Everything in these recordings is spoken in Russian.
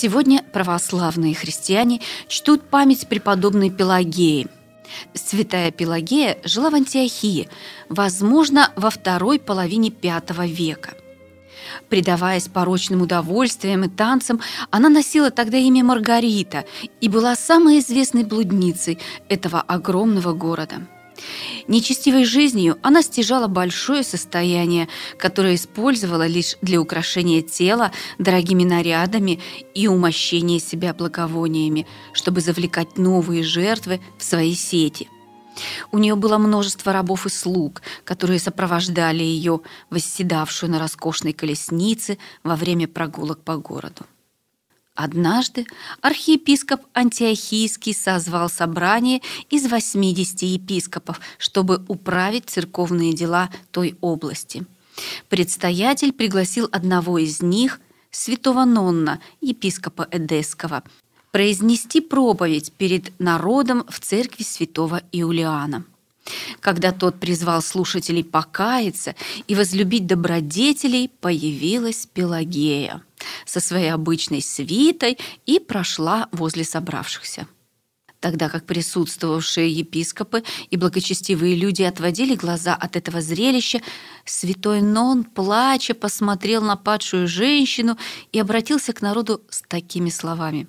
Сегодня православные христиане чтут память преподобной Пелагеи. Святая Пелагея жила в Антиохии, возможно, во второй половине V века. Предаваясь порочным удовольствиям и танцам, она носила тогда имя Маргарита и была самой известной блудницей этого огромного города – Нечестивой жизнью она стяжала большое состояние, которое использовала лишь для украшения тела дорогими нарядами и умощения себя благовониями, чтобы завлекать новые жертвы в свои сети. У нее было множество рабов и слуг, которые сопровождали ее, восседавшую на роскошной колеснице во время прогулок по городу. Однажды архиепископ Антиохийский созвал собрание из 80 епископов, чтобы управить церковные дела той области. Предстоятель пригласил одного из них, святого Нонна, епископа Эдесского, произнести проповедь перед народом в церкви святого Иулиана. Когда тот призвал слушателей покаяться и возлюбить добродетелей, появилась Пелагея со своей обычной свитой и прошла возле собравшихся. Тогда как присутствовавшие епископы и благочестивые люди отводили глаза от этого зрелища, святой Нон, плача, посмотрел на падшую женщину и обратился к народу с такими словами.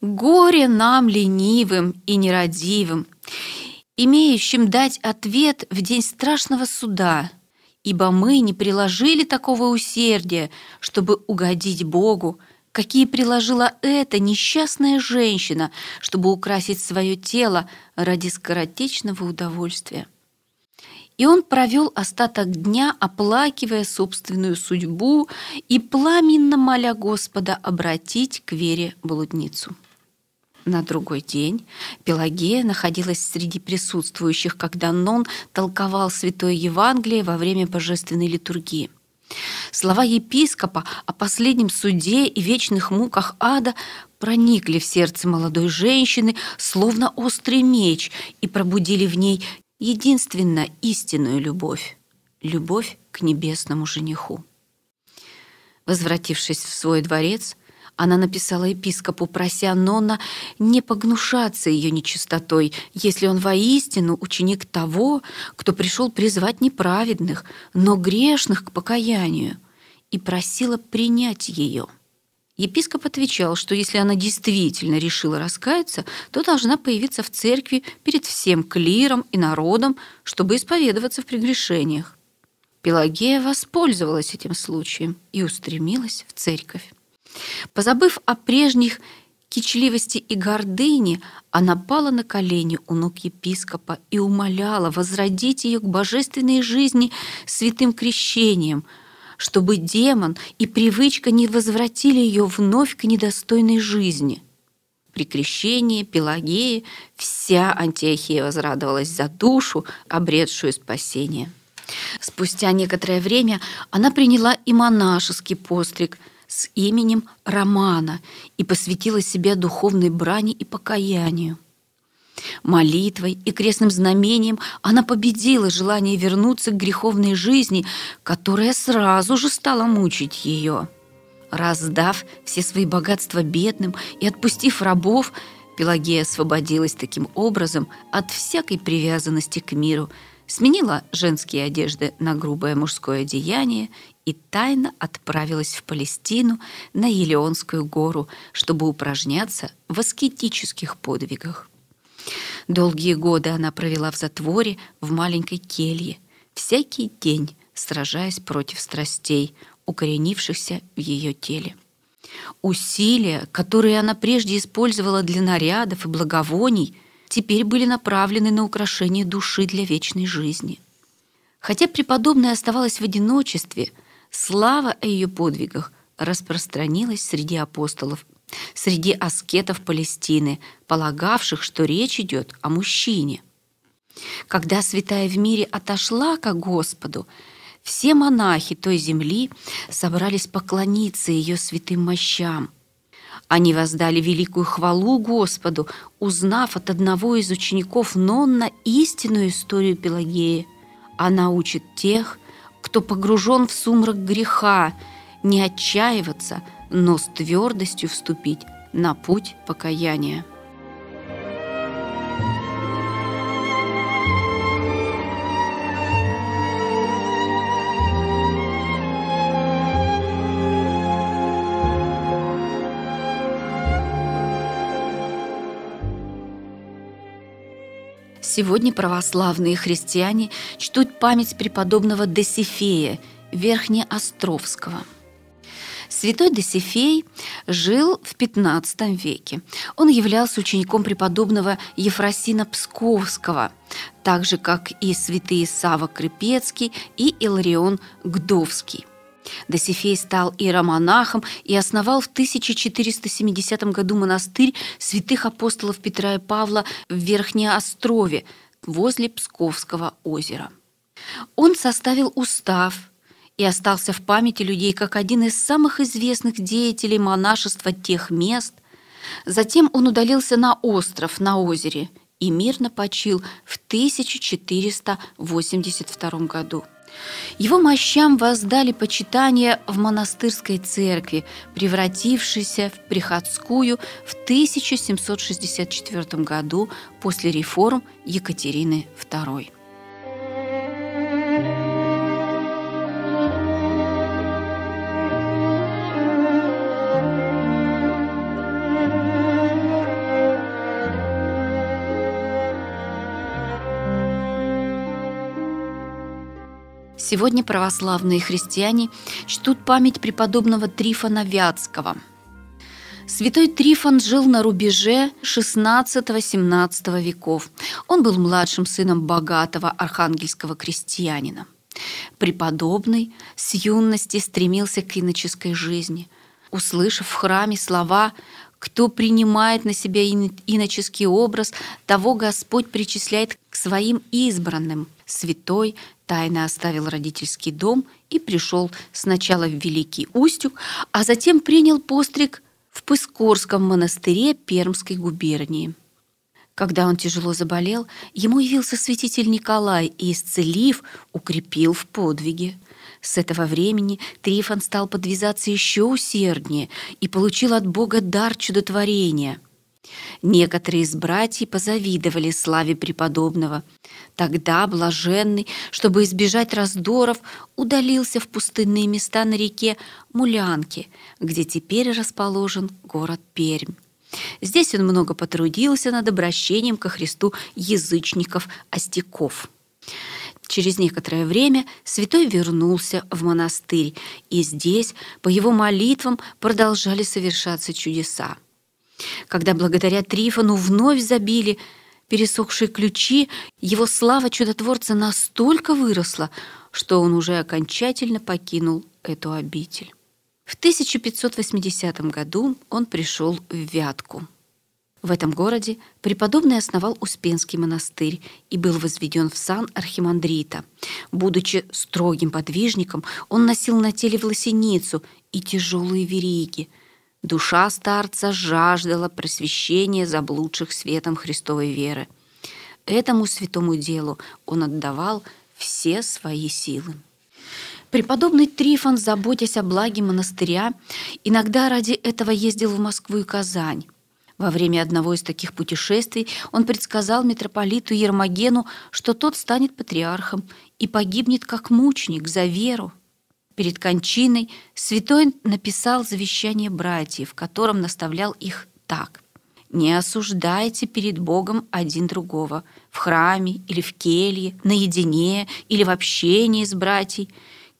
«Горе нам, ленивым и нерадивым, имеющим дать ответ в день страшного суда, ибо мы не приложили такого усердия, чтобы угодить Богу, какие приложила эта несчастная женщина, чтобы украсить свое тело ради скоротечного удовольствия. И он провел остаток дня, оплакивая собственную судьбу и пламенно моля Господа обратить к вере блудницу. На другой день Пелагея находилась среди присутствующих, когда Нон толковал Святое Евангелие во время божественной литургии. Слова епископа о последнем суде и вечных муках ада проникли в сердце молодой женщины, словно острый меч, и пробудили в ней единственно истинную любовь – любовь к небесному жениху. Возвратившись в свой дворец – она написала епископу, прося Нона не погнушаться ее нечистотой, если он воистину ученик того, кто пришел призвать неправедных, но грешных к покаянию, и просила принять ее. Епископ отвечал, что если она действительно решила раскаяться, то должна появиться в церкви перед всем клиром и народом, чтобы исповедоваться в прегрешениях. Пелагея воспользовалась этим случаем и устремилась в церковь. Позабыв о прежних кичливости и гордыне, она пала на колени у ног епископа и умоляла возродить ее к божественной жизни святым крещением, чтобы демон и привычка не возвратили ее вновь к недостойной жизни. При крещении Пелагеи вся Антиохия возрадовалась за душу, обретшую спасение. Спустя некоторое время она приняла и монашеский постриг – с именем Романа и посвятила себя духовной брани и покаянию. Молитвой и крестным знамением она победила желание вернуться к греховной жизни, которая сразу же стала мучить ее. Раздав все свои богатства бедным и отпустив рабов, Пелагея освободилась таким образом от всякой привязанности к миру, сменила женские одежды на грубое мужское одеяние и тайно отправилась в Палестину на Елеонскую гору, чтобы упражняться в аскетических подвигах. Долгие годы она провела в затворе в маленькой келье, всякий день сражаясь против страстей, укоренившихся в ее теле. Усилия, которые она прежде использовала для нарядов и благовоний, теперь были направлены на украшение души для вечной жизни. Хотя преподобная оставалась в одиночестве – Слава о ее подвигах распространилась среди апостолов, среди аскетов Палестины, полагавших, что речь идет о мужчине. Когда святая в мире отошла к Господу, все монахи той земли собрались поклониться ее святым мощам. Они воздали великую хвалу Господу, узнав от одного из учеников Нонна истинную историю Пелагеи. Она учит тех, кто погружен в сумрак греха, не отчаиваться, но с твердостью вступить на путь покаяния. Сегодня православные христиане чтут память преподобного Досифея Верхнеостровского. Святой Досифей жил в XV веке. Он являлся учеником преподобного Ефросина Псковского, так же, как и святые Сава Крепецкий и Иларион Гдовский. Досифей стал иеромонахом и основал в 1470 году монастырь святых апостолов Петра и Павла в Верхнеострове возле Псковского озера. Он составил устав и остался в памяти людей как один из самых известных деятелей монашества тех мест. Затем он удалился на остров на озере и мирно почил в 1482 году. Его мощам воздали почитание в монастырской церкви, превратившейся в приходскую в 1764 году после реформ Екатерины II. Сегодня православные христиане чтут память преподобного Трифона Вятского. Святой Трифон жил на рубеже XVI-XVII веков. Он был младшим сыном богатого архангельского крестьянина. Преподобный с юности стремился к иноческой жизни. Услышав в храме слова кто принимает на себя иноческий образ, того Господь причисляет к своим избранным. Святой тайно оставил родительский дом и пришел сначала в Великий Устюг, а затем принял постриг в Пыскорском монастыре Пермской губернии. Когда он тяжело заболел, ему явился святитель Николай и, исцелив, укрепил в подвиге. С этого времени Трифон стал подвязаться еще усерднее и получил от Бога дар чудотворения. Некоторые из братьев позавидовали славе преподобного. Тогда блаженный, чтобы избежать раздоров, удалился в пустынные места на реке Мулянки, где теперь расположен город Пермь. Здесь он много потрудился над обращением ко Христу язычников-остяков. Через некоторое время святой вернулся в монастырь, и здесь по его молитвам продолжали совершаться чудеса. Когда благодаря Трифону вновь забили пересохшие ключи, его слава чудотворца настолько выросла, что он уже окончательно покинул эту обитель. В 1580 году он пришел в Вятку. В этом городе преподобный основал Успенский монастырь и был возведен в сан архимандрита. Будучи строгим подвижником, он носил на теле власеницу и тяжелые вериги. Душа старца жаждала просвещения заблудших светом Христовой веры. Этому святому делу он отдавал все свои силы. Преподобный Трифон, заботясь о благе монастыря, иногда ради этого ездил в Москву и Казань. Во время одного из таких путешествий он предсказал митрополиту Ермогену, что тот станет патриархом и погибнет как мученик за веру. Перед кончиной святой написал завещание братьев, в котором наставлял их так. «Не осуждайте перед Богом один другого в храме или в келье, наедине или в общении с братьей.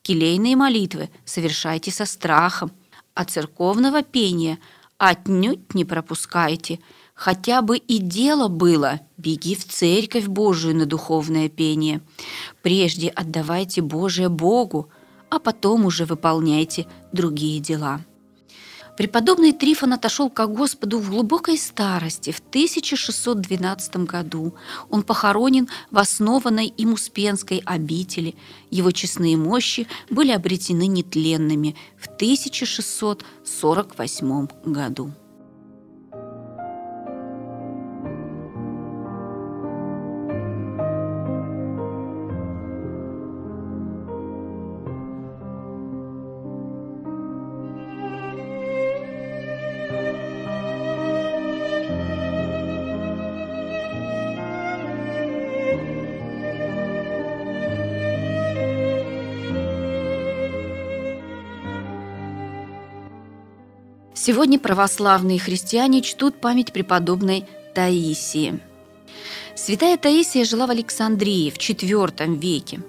Келейные молитвы совершайте со страхом, а церковного пения – отнюдь не пропускайте. Хотя бы и дело было, беги в церковь Божию на духовное пение. Прежде отдавайте Божие Богу, а потом уже выполняйте другие дела. Преподобный Трифон отошел к Господу в глубокой старости в 1612 году. Он похоронен в основанной им Успенской обители. Его честные мощи были обретены нетленными в 1648 году. Сегодня православные христиане чтут память преподобной Таисии. Святая Таисия жила в Александрии в IV веке.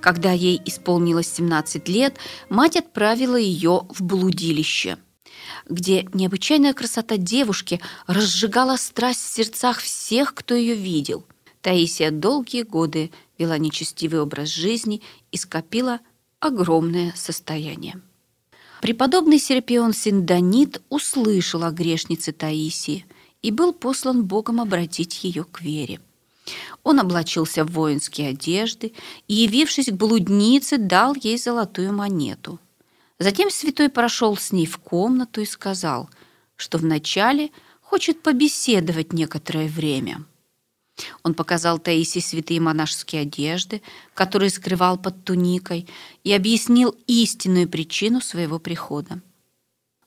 Когда ей исполнилось 17 лет, мать отправила ее в блудилище, где необычайная красота девушки разжигала страсть в сердцах всех, кто ее видел. Таисия долгие годы вела нечестивый образ жизни и скопила огромное состояние. Преподобный Серапион Синдонит услышал о грешнице Таисии и был послан Богом обратить ее к вере. Он облачился в воинские одежды и, явившись к блуднице, дал ей золотую монету. Затем святой прошел с ней в комнату и сказал, что вначале хочет побеседовать некоторое время. Он показал Таисии святые монашеские одежды, которые скрывал под туникой, и объяснил истинную причину своего прихода.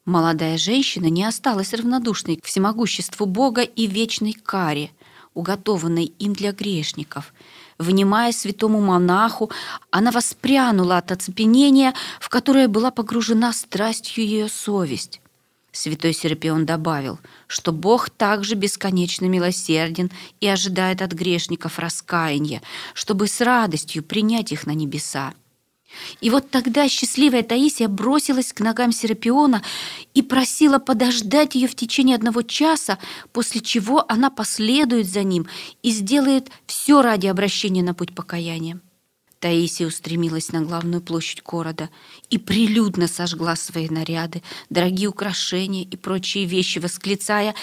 Молодая женщина не осталась равнодушной к всемогуществу Бога и вечной каре, уготованной им для грешников. Внимая святому монаху, она воспрянула от оцепенения, в которое была погружена страстью ее совесть. Святой Серапион добавил, что Бог также бесконечно милосерден и ожидает от грешников раскаяния, чтобы с радостью принять их на небеса. И вот тогда счастливая Таисия бросилась к ногам Серапиона и просила подождать ее в течение одного часа, после чего она последует за ним и сделает все ради обращения на путь покаяния. Таисия устремилась на главную площадь города и прилюдно сожгла свои наряды, дорогие украшения и прочие вещи, восклицая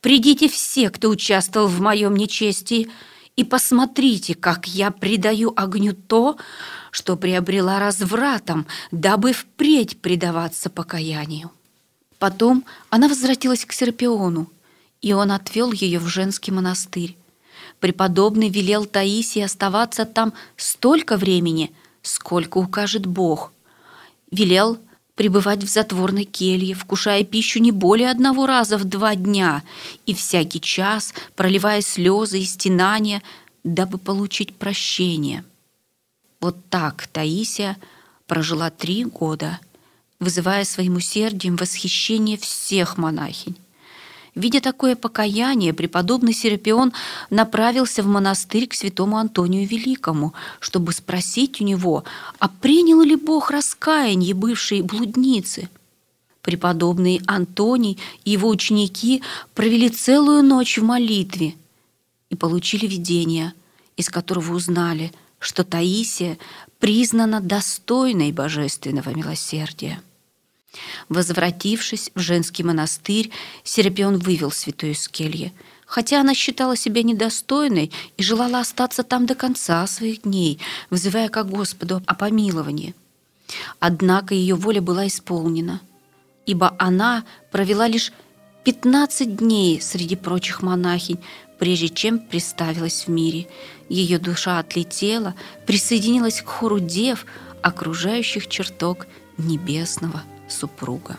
«Придите все, кто участвовал в моем нечестии, и посмотрите, как я предаю огню то, что приобрела развратом, дабы впредь предаваться покаянию». Потом она возвратилась к Серпиону, и он отвел ее в женский монастырь, Преподобный велел Таисии оставаться там столько времени, сколько укажет Бог. Велел пребывать в затворной келье, вкушая пищу не более одного раза в два дня и всякий час проливая слезы и стенания, дабы получить прощение. Вот так Таисия прожила три года, вызывая своим усердием восхищение всех монахинь. Видя такое покаяние, преподобный Серапион направился в монастырь к святому Антонию Великому, чтобы спросить у него, а принял ли Бог раскаяние бывшей блудницы. Преподобный Антоний и его ученики провели целую ночь в молитве и получили видение, из которого узнали, что Таисия признана достойной божественного милосердия. Возвратившись в женский монастырь, Серапион вывел святую из кельи, хотя она считала себя недостойной и желала остаться там до конца своих дней, вызывая к Господу о помиловании. Однако ее воля была исполнена, ибо она провела лишь 15 дней среди прочих монахинь, прежде чем приставилась в мире. Ее душа отлетела, присоединилась к хору дев, окружающих чертог небесного супруга.